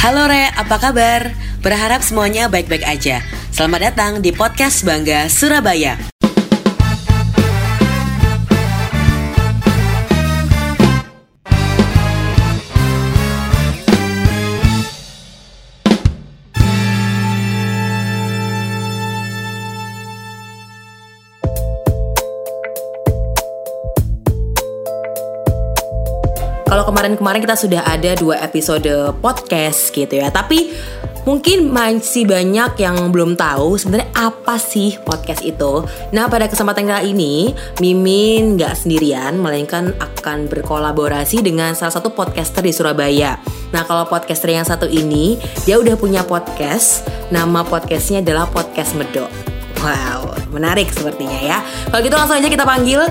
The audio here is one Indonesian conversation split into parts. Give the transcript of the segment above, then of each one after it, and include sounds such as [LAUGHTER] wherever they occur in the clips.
Halo Re, apa kabar? Berharap semuanya baik-baik aja. Selamat datang di podcast Bangga Surabaya. Kalau kemarin-kemarin kita sudah ada dua episode podcast gitu ya, tapi mungkin masih banyak yang belum tahu sebenarnya apa sih podcast itu. Nah pada kesempatan kali ini, Mimin nggak sendirian, melainkan akan berkolaborasi dengan salah satu podcaster di Surabaya. Nah kalau podcaster yang satu ini, dia udah punya podcast, nama podcastnya adalah Podcast Medok. Wow, menarik sepertinya ya. Kalau gitu langsung aja kita panggil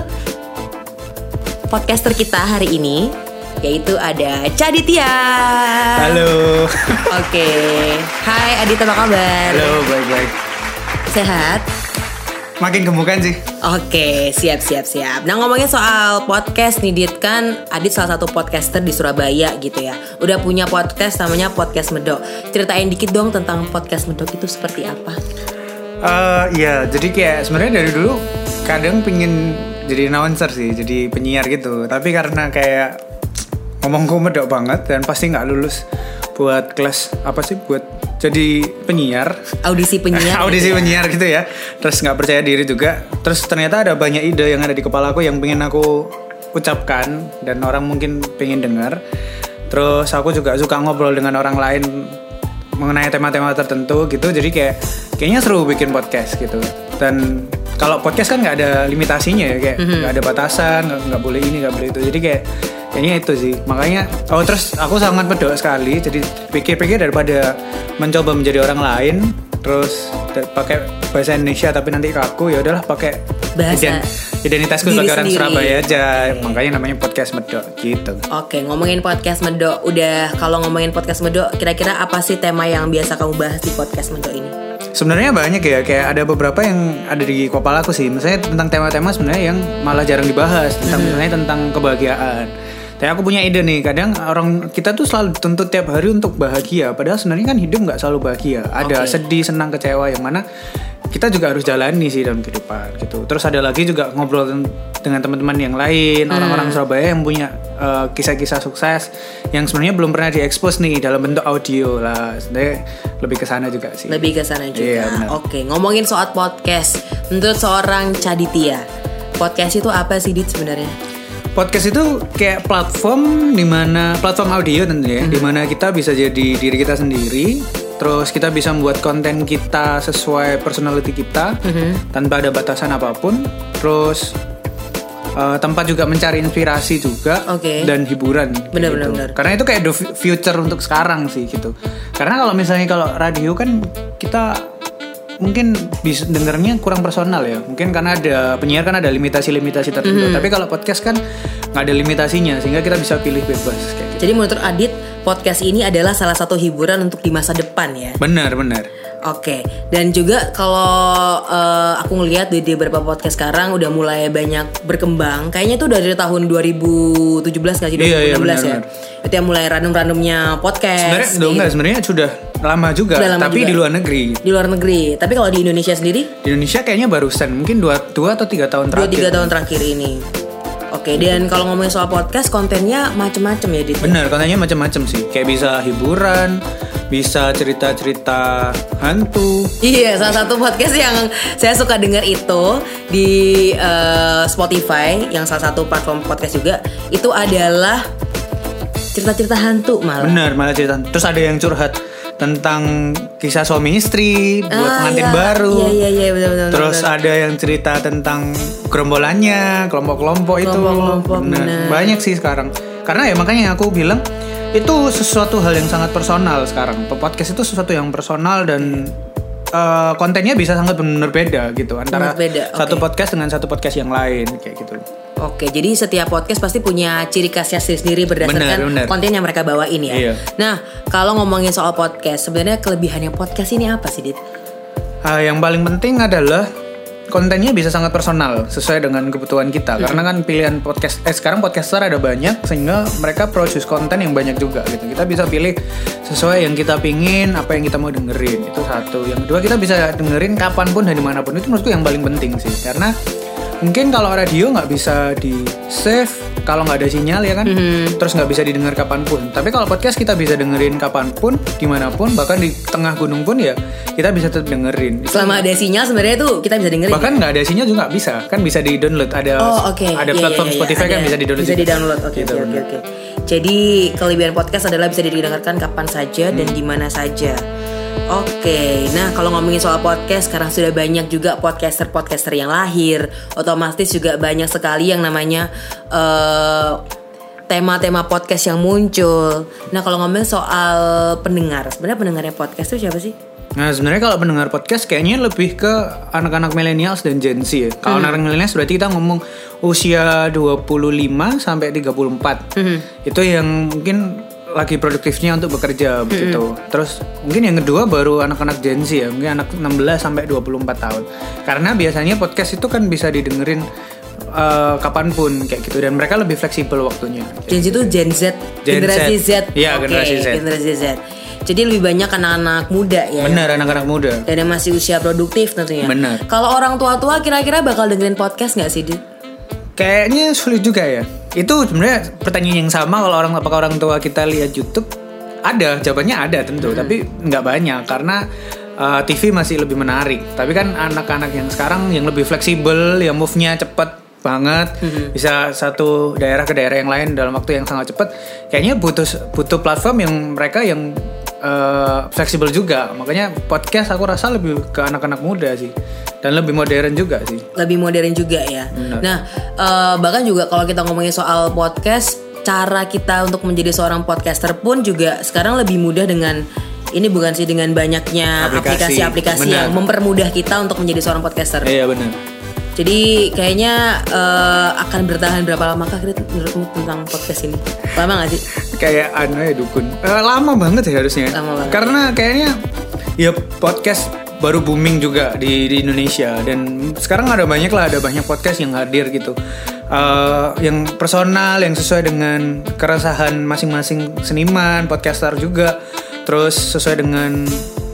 podcaster kita hari ini yaitu ada Caditya. Halo. [LAUGHS] Oke. Hai Adit apa kabar? Halo, baik-baik. Sehat? Makin gemukan sih. Oke, siap siap siap. Nah ngomongin soal podcast nih Dit kan Adit salah satu podcaster di Surabaya gitu ya. Udah punya podcast namanya Podcast Medok. Ceritain dikit dong tentang Podcast Medok itu seperti apa? Eh, iya, jadi kayak sebenarnya dari dulu kadang pingin jadi announcer sih, jadi penyiar gitu. Tapi karena kayak ngomongku medok banget dan pasti nggak lulus buat kelas apa sih? Buat jadi penyiar. Audisi [LAUGHS] penyiar. audisi gitu ya? penyiar gitu ya. Terus nggak percaya diri juga. Terus ternyata ada banyak ide yang ada di kepala aku yang pengen aku ucapkan dan orang mungkin pengen dengar. Terus aku juga suka ngobrol dengan orang lain mengenai tema-tema tertentu gitu. Jadi kayak kayaknya seru bikin podcast gitu. Dan kalau podcast kan nggak ada limitasinya ya kayak nggak ada batasan nggak boleh ini nggak boleh itu. Jadi kayak kayaknya itu sih makanya oh terus aku sangat berdoa sekali jadi pikir-pikir daripada mencoba menjadi orang lain terus pakai bahasa Indonesia tapi nanti kaku ya udahlah pakai Bahasa identitasku sebagai orang sendiri. Surabaya aja makanya namanya podcast medok gitu Oke, ngomongin podcast Medok. Udah kalau ngomongin podcast Medok, kira-kira apa sih tema yang biasa kamu bahas di podcast Medok ini? Sebenarnya banyak ya, kayak ada beberapa yang ada di kepala aku sih. Misalnya tentang tema-tema sebenarnya yang malah jarang dibahas, tentang misalnya tentang kebahagiaan. Tapi aku punya ide nih, kadang orang kita tuh selalu dituntut tiap hari untuk bahagia, padahal sebenarnya kan hidup nggak selalu bahagia. Ada Oke. sedih, senang, kecewa yang mana kita juga harus jalani sih dalam kehidupan gitu. Terus ada lagi juga ngobrol dengan teman-teman yang lain, orang-orang Surabaya yang punya eh, kisah-kisah sukses yang sebenarnya belum pernah diekspos nih dalam bentuk audio lah. Sebenarnya lebih ke sana juga sih. Lebih ke sana juga. Iya, benar. Oke, ngomongin soal podcast. Menurut seorang Caditya, podcast itu apa sih Dit sebenarnya? Podcast itu kayak platform di mana platform audio tentunya, di mana kita bisa jadi diri kita sendiri, terus kita bisa membuat konten kita sesuai personality kita tanpa ada batasan apa pun, terus eh, tempat juga mencari inspirasi juga Oke. dan hiburan. Benar, gitu. benar, benar. Karena itu kayak the fu- future untuk sekarang sih gitu. Karena kalau misalnya kalau radio kan kita mungkin bisa dengernya kurang personal ya. Mungkin karena ada penyiar kan ada limitasi-limitasi tertentu. Mm-hmm. Tapi kalau podcast kan nggak ada limitasinya sehingga kita bisa pilih bebas kayak gitu. Jadi menurut Adit, podcast ini adalah salah satu hiburan untuk di masa depan ya. Benar, benar. Oke, dan juga kalau eh, aku ngelihat di, beberapa podcast sekarang udah mulai banyak berkembang. Kayaknya tuh dari tahun 2017 nggak sih? 2016 Iya, iya, ya. benar-benar. Itu yang mulai random-randomnya podcast. Sebenarnya gitu. enggak, sebenarnya sudah lama juga, Sudah lama tapi juga. di luar negeri. di luar negeri. Tapi kalau di Indonesia sendiri Di Indonesia kayaknya barusan mungkin dua, dua atau tiga tahun dua terakhir. tiga tahun terakhir ini. Oke, dan kalau ngomongin soal podcast, kontennya macem-macem ya, Dit. Benar, kontennya macam-macam sih. Kayak bisa hiburan, bisa cerita-cerita hantu. Iya, salah satu podcast yang saya suka dengar itu di eh, Spotify, yang salah satu platform podcast juga, itu adalah cerita-cerita hantu malah. Benar, malah cerita. Terus ada yang curhat tentang kisah suami istri buat Ah, pengantin iya. baru. Iya, iya, iya, benar, benar. Terus benar. ada yang cerita tentang gerombolannya, kelompok-kelompok itu. Kelompok-kelompok, Benar. benar. Banyak sih sekarang. Karena ya makanya aku bilang itu sesuatu hal yang sangat personal sekarang. Podcast itu sesuatu yang personal dan eh, kontennya bisa sangat benar beda gitu antara beda, satu oke. podcast dengan satu podcast yang lain kayak gitu. Oke, jadi setiap podcast pasti punya ciri khasnya sendiri berdasarkan Benar, benar. konten yang mereka bawain ya. Iya. Nah, kalau ngomongin soal podcast, sebenarnya kelebihannya podcast ini apa sih, Dit? Ah, yang paling penting adalah kontennya bisa sangat personal sesuai dengan kebutuhan kita karena kan pilihan podcast eh sekarang podcaster ada banyak sehingga mereka produce konten yang banyak juga gitu kita bisa pilih sesuai yang kita pingin apa yang kita mau dengerin itu satu yang kedua kita bisa dengerin kapan pun dan di mana pun itu menurutku yang paling penting sih karena mungkin kalau radio nggak bisa di save kalau nggak ada sinyal ya kan terus nggak bisa didengar kapan pun tapi kalau podcast kita bisa dengerin kapan pun di mana pun bahkan di tengah gunung pun ya kita bisa tetap dengerin Selama ada sinyal sebenarnya tuh kita bisa dengerin. ya? bahkan nggak ada sinyal juga bisa kan bisa di download ada Oh oke. ada Iya, platform iya, iya, Spotify kan ada. bisa di download Bisa di download. Oke Gitu, oke oke. Jadi kelebihan podcast adalah bisa didengarkan kapan saja dan Hmm. di mana saja. Oke, nah kalau ngomongin soal podcast, sekarang sudah banyak juga podcaster-podcaster yang lahir. Otomatis juga banyak sekali yang namanya eh, tema-tema podcast yang muncul. Nah kalau ngomongin soal pendengar, sebenarnya pendengarnya podcast itu siapa sih? Nah sebenarnya kalau pendengar podcast kayaknya lebih ke anak-anak millennials dan Gen Z ya. Kalau Hmm. anak millennials berarti kita ngomong usia 25 sampai 34. Hmm. Itu yang mungkin lagi produktifnya untuk bekerja Hmm. begitu. Terus mungkin yang kedua baru anak-anak Gen Z ya, mungkin anak 16 sampai 24 tahun. Karena biasanya podcast itu kan bisa didengerin eh, kapan pun kayak gitu dan mereka lebih fleksibel waktunya. Gen Z itu Gen Z, Gen generasi Z. Z. Iya, generasi Z. Generasi Z. Jadi lebih banyak anak-anak muda ya. Benar anak-anak muda. Dan yang masih usia produktif tentunya. Benar. Kalau orang tua-tua kira-kira bakal dengerin podcast nggak sih, Dit? Kayaknya sulit juga ya. Itu sebenarnya pertanyaan yang sama kalau orang apakah orang tua kita lihat YouTube ada jawabannya ada tentu tapi nggak banyak karena uh, TV masih lebih menarik. Tapi kan anak-anak yang sekarang yang lebih fleksibel, yang move-nya cepet banget, bisa satu daerah ke daerah yang lain dalam waktu yang sangat cepat. Kayaknya butuh butuh platform yang mereka yang uh, fleksibel juga. Makanya podcast aku rasa lebih ke anak-anak muda sih dan lebih modern juga sih. Lebih modern juga ya. Benar. Nah, eh, bahkan juga kalau kita ngomongin soal podcast, cara kita untuk menjadi seorang podcaster pun juga sekarang lebih mudah dengan ini bukan sih dengan banyaknya Aplikasi. aplikasi-aplikasi yang mempermudah kita untuk menjadi seorang podcaster. Iya benar. Jadi kayaknya eh, akan bertahan berapa lama kah menurutmu tentang podcast ini? Lama gak sih? [LAUGHS] kayak anu ya dukun Eh, lama banget ya harusnya Lama banget. karena kayaknya ya podcast baru booming juga di, di Indonesia. Dan sekarang ada banyak lah ada banyak podcast yang hadir gitu. Eh, yang personal yang sesuai dengan keresahan masing-masing seniman podcaster juga. Terus sesuai dengan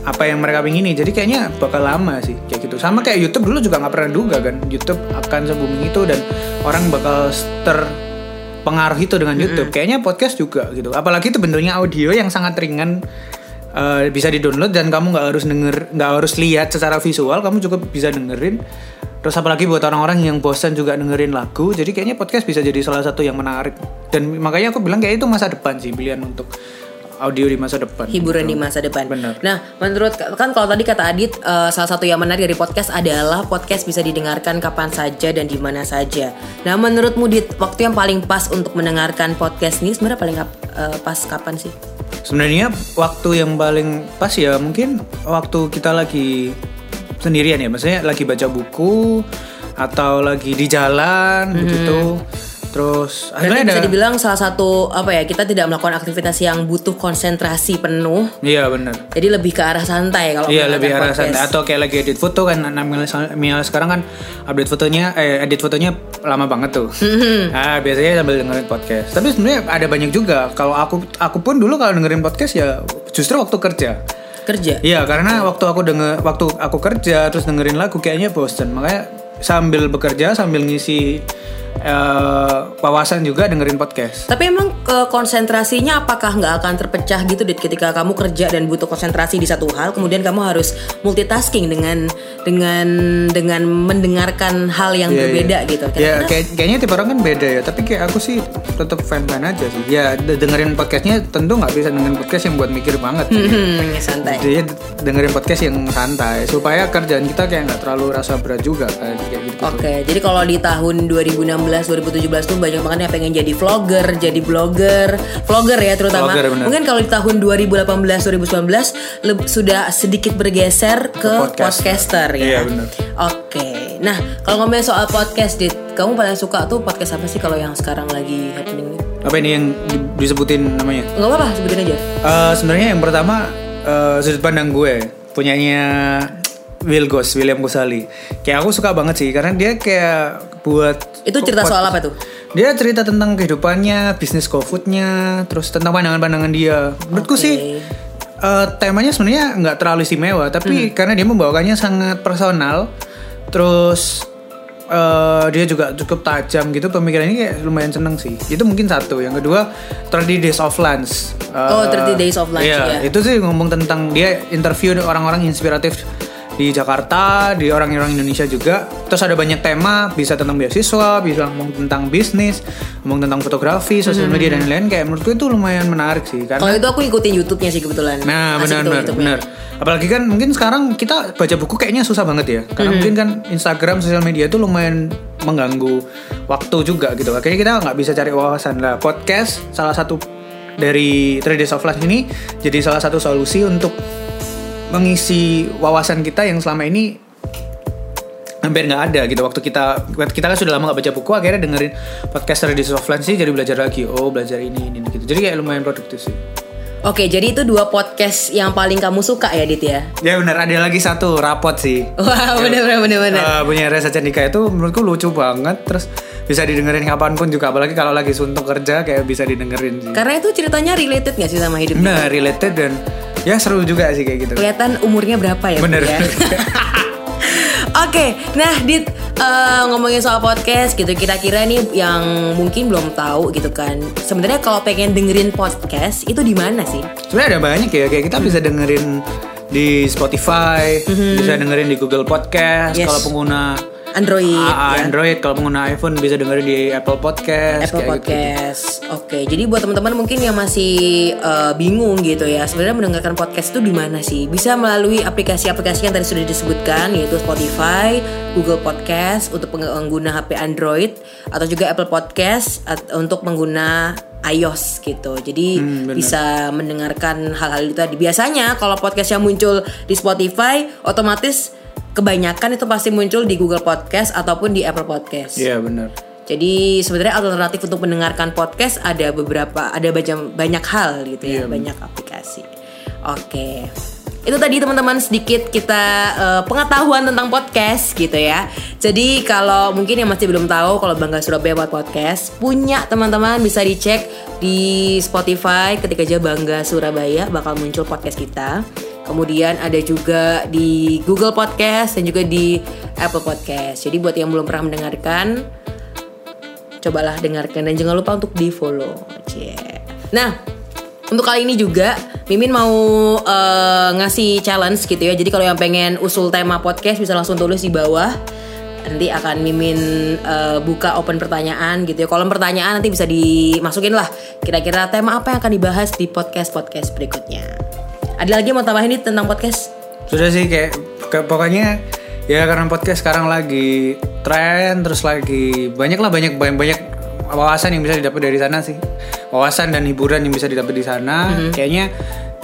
apa yang mereka ingini jadi kayaknya bakal lama sih kayak gitu. Sama kayak YouTube dulu juga nggak pernah duga kan. YouTube akan se booming itu dan orang bakal ter pengaruh itu dengan YouTube. Kayaknya podcast juga gitu. Apalagi itu bentuknya audio yang sangat ringan eh, bisa di-download dan kamu nggak harus denger, nggak harus lihat secara visual, kamu juga bisa dengerin. Terus apalagi buat orang-orang yang bosan juga dengerin lagu, jadi kayaknya podcast bisa jadi salah satu yang menarik. Dan makanya aku bilang kayak itu masa depan sih pilihan untuk audio di masa depan. hiburan di masa depan. Benar. Nah, menurut kan kalau tadi kata Adit eh, salah satu yang menarik dari podcast adalah podcast bisa didengarkan kapan saja dan di mana saja. Nah, menurutmu Dit, waktu yang paling pas untuk mendengarkan podcast ini sebenarnya paling eh, pas kapan sih? Sebenarnya waktu yang paling pas ya mungkin waktu kita lagi sendirian ya, maksudnya lagi baca buku atau lagi di jalan begitu. Terus Berarti akhirnya bisa ada dibilang salah satu apa ya kita tidak melakukan aktivitas yang butuh konsentrasi penuh. Iya benar. Jadi lebih ke arah santai kalau Iya lebih arah podcast. santai atau kayak lagi edit foto kan milenial sekarang kan update fotonya eh edit fotonya lama banget tuh. Nah, biasanya sambil dengerin podcast. Tapi sebenarnya ada banyak juga. Kalau aku aku pun dulu kalau dengerin podcast ya justru waktu kerja. kerja. Iya, karena waktu aku denger waktu aku kerja terus dengerin lagu kayaknya bosen. Makanya sambil bekerja sambil ngisi eh, wawasan juga dengerin podcast. Tapi emang ke konsentrasinya apakah nggak akan terpecah gitu Dit ketika kamu kerja dan butuh konsentrasi di satu hal kemudian kamu harus multitasking dengan dengan dengan mendengarkan hal yang Iya, berbeda iya. gitu. Ya, Kira-kira kayak, kayaknya tipe orang kan beda ya. Tapi kayak aku sih tetap fan-fan aja sih. Ya, de- dengerin podcastnya tentu nggak bisa dengerin podcast yang buat mikir banget. hmm, [LAUGHS] santai. Jadi dengerin podcast yang santai supaya kerjaan kita kayak nggak terlalu rasa berat juga kan kayak gitu. Oke, jadi kalau di tahun 2016 2017 tuh banyak banget yang pengen jadi vlogger, jadi blogger, vlogger ya terutama. Vlogger. Mungkin kalau di tahun 2018 2019 leb- sudah sedikit bergeser ke podcast. podcaster ya. Iya, benar. Oke. Nah, kalau ngomongin soal podcast, Dit, kamu paling suka tuh podcast apa sih kalau yang sekarang lagi happening nih? Apa ini yang di- disebutin namanya? Enggak apa-apa, sebutin aja. Eh, sebenarnya yang pertama eh, sudut pandang gue punyanya Will Goss, William Gosali. Kayak aku suka banget sih karena dia kayak buat Itu cerita pod- soal apa tuh? Dia cerita tentang kehidupannya, bisnis GoFoodnya, terus tentang pandangan-pandangan dia. Menurutku Oke. sih eh, temanya sebenarnya nggak terlalu istimewa, tapi karena dia membawakannya sangat personal, terus eh, dia juga cukup tajam gitu pemikirannya kayak lumayan seneng sih. Itu mungkin satu. Yang kedua 30 Days of Lunch. Eh, Oh, 30 Days of Lunch, iya, ya. Itu sih ngomong tentang dia interview orang-orang inspiratif di Jakarta, di orang-orang Indonesia juga. Terus ada banyak tema, bisa tentang beasiswa, bisa ngomong tentang bisnis, ngomong tentang fotografi, Hmm. sosial media dan lain-lain. Kayak menurutku itu lumayan menarik sih. Karena Kalau itu aku ikutin YouTube-nya sih kebetulan. Nah Asik benar tuh benar YouTube-nya. benar. Apalagi kan mungkin sekarang kita baca buku kayaknya susah banget ya. Karena Hmm. mungkin kan Instagram sosial media itu lumayan mengganggu waktu juga gitu. Akhirnya kita nggak bisa cari wawasan lah. Podcast salah satu dari 3 Days of Life ini jadi salah satu solusi untuk mengisi wawasan kita yang selama ini hampir nggak ada gitu waktu kita kita kan sudah lama nggak baca buku akhirnya dengerin podcast 3 Days of Life sih jadi belajar lagi oh belajar ini ini gitu jadi kayak lumayan produktif sih Oke, jadi itu dua podcast yang paling kamu suka ya, Dit ya? Ya benar ada lagi satu rapot sih. Wah, bener bener bener bener. Eh, punya Reza Candika itu menurutku lucu banget terus bisa didengerin kapan pun juga apalagi kalau lagi suntuk kerja kayak bisa didengerin sih. Karena itu ceritanya related gak sih sama hidup? Nah related dan ya seru juga sih kayak gitu. Kelihatan umurnya berapa ya? Bener. ya? [LAUGHS] Oke, nah Dit eh, ngomongin soal podcast gitu, kira-kira nih yang mungkin belum tahu gitu kan. Sebenarnya kalau pengen dengerin podcast itu di mana sih? Sebenarnya ada banyak ya kayak kita bisa dengerin di Spotify, bisa dengerin di Google Podcast. Yes. kalau pengguna Android, Ah, ya? Android kalau pengguna iPhone bisa dengerin di Apple Podcast Apple kayak gitu. Podcast. Oke, jadi buat teman-teman mungkin yang masih eh, bingung gitu ya, sebenarnya mendengarkan podcast itu di mana sih? Bisa melalui aplikasi-aplikasi yang tadi sudah disebutkan yaitu Spotify, Google Podcast untuk pengguna HP Android atau juga Apple Podcast at- untuk pengguna iOS gitu. Jadi Hmm, bisa mendengarkan hal-hal itu tadi. Biasanya kalau podcast yang muncul di Spotify otomatis kebanyakan itu pasti muncul di Google Podcast ataupun di Apple Podcast. Iya benar. Jadi sebenarnya alternatif untuk mendengarkan podcast ada beberapa, ada banyak banyak hal gitu ya, Iya, banyak aplikasi. Oke, itu tadi teman-teman sedikit kita eh, pengetahuan tentang podcast gitu ya. Jadi kalau mungkin yang masih belum tahu kalau Bangga Surabaya buat podcast, punya teman-teman bisa dicek di Spotify ketika aja Bangga Surabaya bakal muncul podcast kita. Kemudian ada juga di Google Podcast dan juga di Apple Podcast. Jadi buat yang belum pernah mendengarkan, cobalah dengarkan dan jangan lupa untuk di follow. Nah, untuk kali ini juga Mimin mau eh, ngasih challenge gitu ya. Jadi kalau yang pengen usul tema podcast bisa langsung tulis di bawah. Nanti akan Mimin eh, buka open pertanyaan gitu ya. Kolom pertanyaan nanti bisa dimasukin lah. Kira-kira tema apa yang akan dibahas di podcast podcast berikutnya. Ada lagi yang mau tambahin nih tentang podcast? Sudah sih kayak ke- pokoknya ya karena podcast sekarang lagi tren terus lagi banyak lah banyak banyak banyak wawasan yang bisa didapat dari sana sih wawasan dan hiburan yang bisa didapat di sana Mhm. kayaknya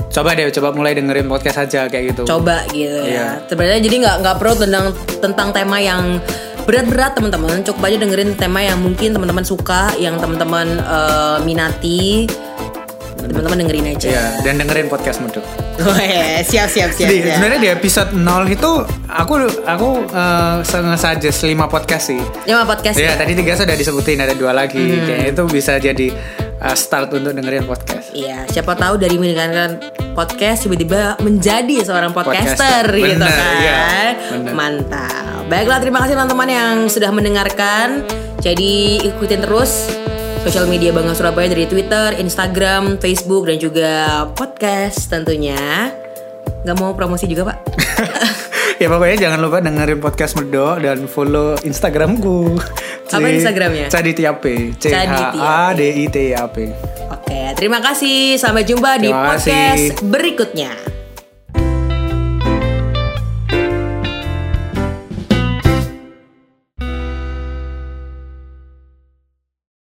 coba deh coba mulai dengerin podcast aja kayak gitu coba gitu ya. Iya. Sebenarnya jadi nggak nggak perlu tentang tentang tema yang berat-berat teman-teman. Coba aja dengerin tema yang mungkin teman-teman suka, yang teman-teman eh, minati. Teman-teman dengerin aja. Iya, dan dengerin podcast Medok. Oh, iya. siap siap siap. Di, siap. sebenarnya di episode 0 itu aku aku uh, nge-suggest 5 podcast sih. Lima podcast Iya, ya. tadi tiga sudah disebutin ada dua lagi. Kayaknya itu bisa jadi uh, start untuk dengerin podcast. Iya, siapa tahu dari mendengarkan podcast tiba-tiba menjadi seorang podcaster, Podcaster. gitu Bener, kan. iya, bener. Mantap. Baiklah, terima kasih teman-teman yang sudah mendengarkan. Jadi ikutin terus sosial media Bangga Surabaya dari Twitter, Instagram, Facebook dan juga podcast tentunya. Gak mau promosi juga, Pak? [LAUGHS] ya pokoknya jangan lupa dengerin podcast Medo dan follow Instagramku. Apa Instagramnya? Caditiape. C H A D I T A P. Oke, terima kasih. Sampai jumpa di Terima kasih. podcast berikutnya.